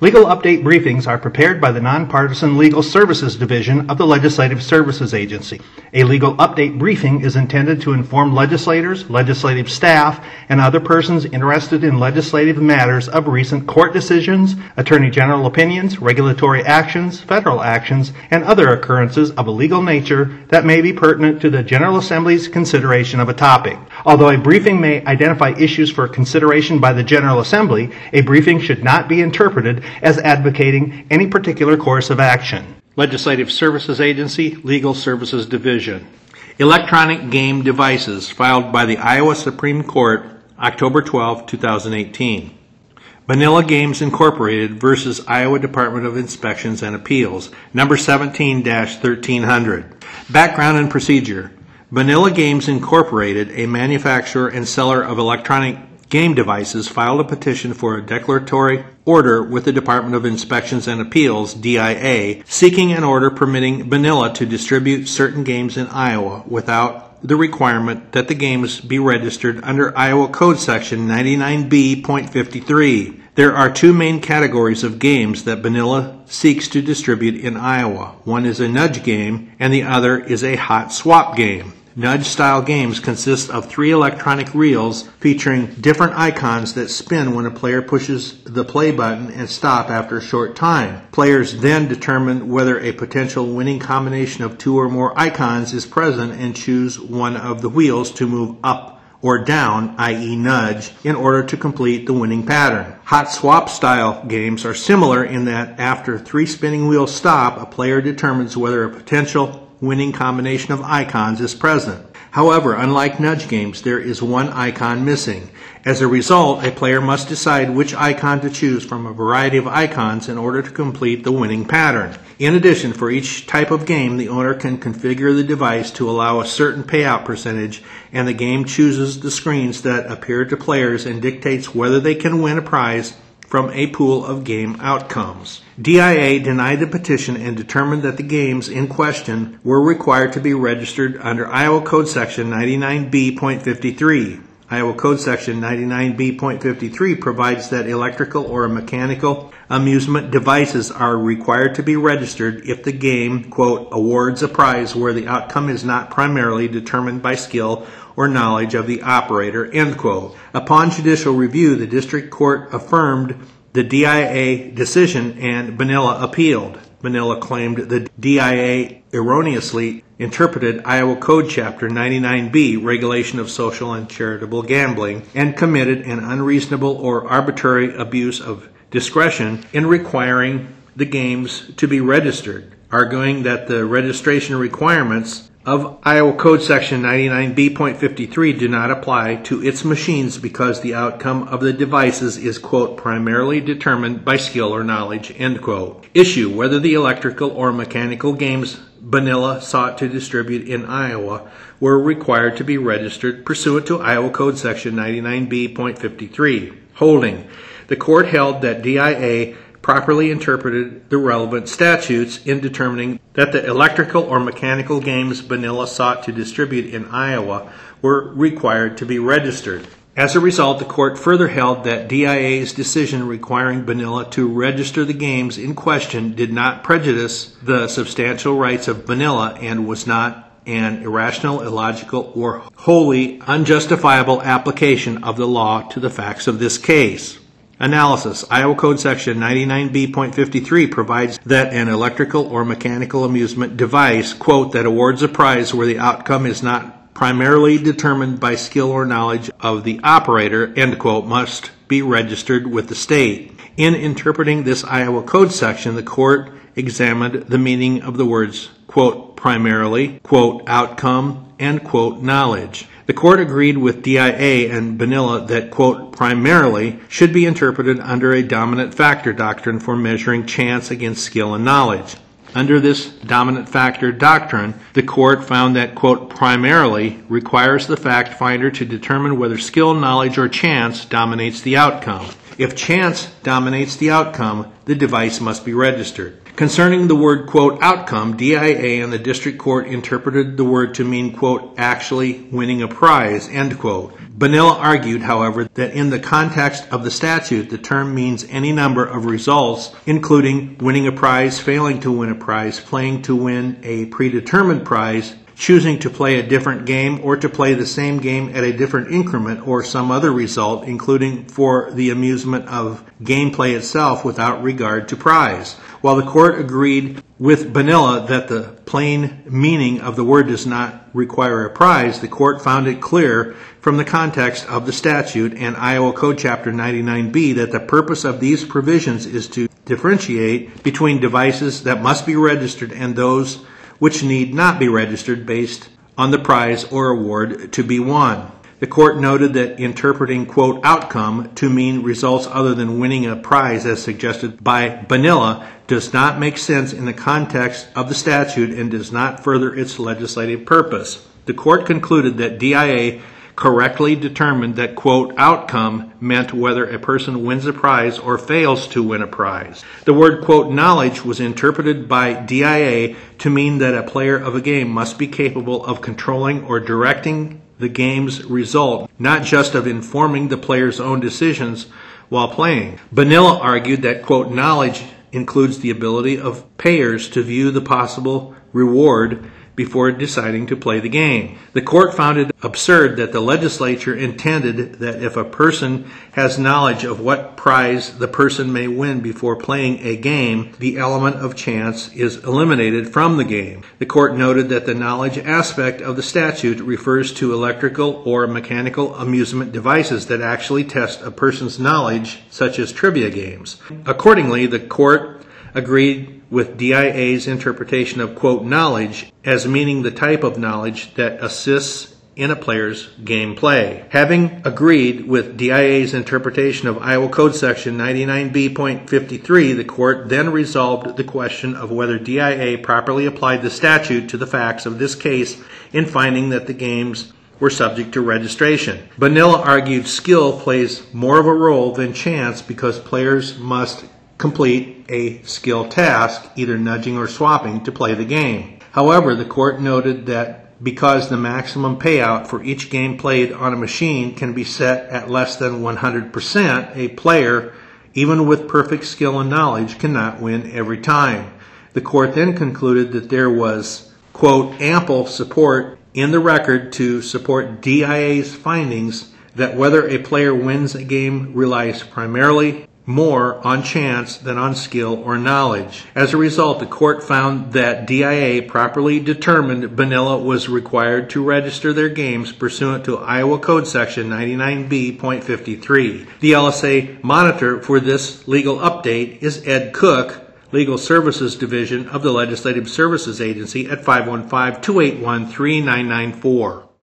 Legal update briefings are prepared by the Nonpartisan Legal Services Division of the Legislative Services Agency. A legal update briefing is intended to inform legislators, legislative staff, and other persons interested in legislative matters of recent court decisions, attorney general opinions, regulatory actions, federal actions, and other occurrences of a legal nature that may be pertinent to the General Assembly's consideration of a topic. Although a briefing may identify issues for consideration by the General Assembly, a briefing should not be interpreted as advocating any particular course of action. Legislative Services Agency, Legal Services Division. Electronic Game Devices, filed by the Iowa Supreme Court, October 12, 2018. Banilla Games Incorporated versus Iowa Department of Inspections and Appeals, number 17 1300. Background and procedure. Banilla Games Incorporated, a manufacturer and seller of electronic Game Devices filed a petition for a declaratory order with the Department of Inspections and Appeals, DIA, seeking an order permitting Banilla to distribute certain games in Iowa without the requirement that the games be registered under Iowa Code Section 99B.53. There are two main categories of games that Banilla seeks to distribute in Iowa. One is a nudge game, and the other is a hot swap game. Nudge style games consist of three electronic reels featuring different icons that spin when a player pushes the play button and stop after a short time. Players then determine whether a potential winning combination of two or more icons is present and choose one of the wheels to move up or down, i.e., nudge, in order to complete the winning pattern. Hot swap style games are similar in that after three spinning wheels stop, a player determines whether a potential winning combination of icons is present. However, unlike nudge games, there is one icon missing. As a result, a player must decide which icon to choose from a variety of icons in order to complete the winning pattern. In addition, for each type of game, the owner can configure the device to allow a certain payout percentage, and the game chooses the screens that appear to players and dictates whether they can win a prize from a pool of game outcomes. DIA denied the petition and determined that the games in question were required to be registered under Iowa Code Section 99B.53. Iowa Code Section 99B.53 provides that electrical or mechanical amusement devices are required to be registered if the game, quote, awards a prize where the outcome is not primarily determined by skill or knowledge of the operator, end quote. Upon judicial review, the district court affirmed the DIA decision and Banilla appealed. Banilla claimed the DIA erroneously interpreted Iowa Code Chapter 99B, Regulation of Social and Charitable Gambling, and committed an unreasonable or arbitrary abuse of discretion in requiring the games to be registered, arguing that the registration requirements of Iowa Code Section 99B.53 do not apply to its machines because the outcome of the devices is, quote, primarily determined by skill or knowledge, end quote. Issue whether the electrical or mechanical games Banilla sought to distribute in Iowa were required to be registered pursuant to Iowa Code Section 99B.53. Holding. The court held that DIA properly interpreted the relevant statutes in determining that the electrical or mechanical games Banilla sought to distribute in Iowa were required to be registered. As a result, the court further held that DIA's decision requiring Banilla to register the games in question did not prejudice the substantial rights of Vanilla and was not an irrational, illogical, or wholly unjustifiable application of the law to the facts of this case. Analysis. Iowa Code Section 99B.53 provides that an electrical or mechanical amusement device, quote, that awards a prize where the outcome is not primarily determined by skill or knowledge of the operator, end quote, must be registered with the state. In interpreting this Iowa Code section, the court examined the meaning of the words, quote, primarily, quote, outcome, and quote, knowledge. The court agreed with DIA and Banilla that, quote, primarily should be interpreted under a dominant factor doctrine for measuring chance against skill and knowledge. Under this dominant factor doctrine, the court found that, quote, primarily requires the fact finder to determine whether skill, knowledge, or chance dominates the outcome. If chance dominates the outcome, the device must be registered. Concerning the word, quote, outcome, DIA and the district court interpreted the word to mean, quote, actually winning a prize, end quote. Banilla argued, however, that in the context of the statute, the term means any number of results, including winning a prize, failing to win a prize, playing to win a predetermined prize, choosing to play a different game or to play the same game at a different increment or some other result, including for the amusement of gameplay itself without regard to prize. While the court agreed with Banilla that the plain meaning of the word does not require a prize, the court found it clear from the context of the statute and Iowa Code Chapter 99B that the purpose of these provisions is to differentiate between devices that must be registered and those which need not be registered based on the prize or award to be won. The court noted that interpreting, quote, outcome to mean results other than winning a prize as suggested by Banilla does not make sense in the context of the statute and does not further its legislative purpose. The court concluded that DIA correctly determined that, quote, outcome meant whether a person wins a prize or fails to win a prize. The word, quote, knowledge was interpreted by DIA to mean that a player of a game must be capable of controlling or directing the game's result, not just of informing the player's own decisions while playing. Banilla argued that, quote, knowledge includes the ability of payers to view the possible reward before deciding to play the game. The court found it absurd that the legislature intended that if a person has knowledge of what prize the person may win before playing a game, the element of chance is eliminated from the game. The court noted that the knowledge aspect of the statute refers to electrical or mechanical amusement devices that actually test a person's knowledge, such as trivia games. Accordingly, the court agreed with DIA's interpretation of, quote, knowledge as meaning the type of knowledge that assists in a player's gameplay. Having agreed with DIA's interpretation of Iowa Code Section 99B.53, the court then resolved the question of whether DIA properly applied the statute to the facts of this case in finding that the games were subject to registration. Banilla argued skill plays more of a role than chance because players must complete a skill task, either nudging or swapping, to play the game. However, the court noted that because the maximum payout for each game played on a machine can be set at less than 100%, a player, even with perfect skill and knowledge, cannot win every time. The court then concluded that there was, quote, ample support in the record to support DIA's findings that whether a player wins a game relies primarily more on chance than on skill or knowledge. As a result, the court found that DIA properly determined Banilla was required to register their games pursuant to Iowa Code Section 99B.53. The LSA monitor for this legal update is Ed Cook, Legal Services Division of the Legislative Services Agency at 515 281 3994.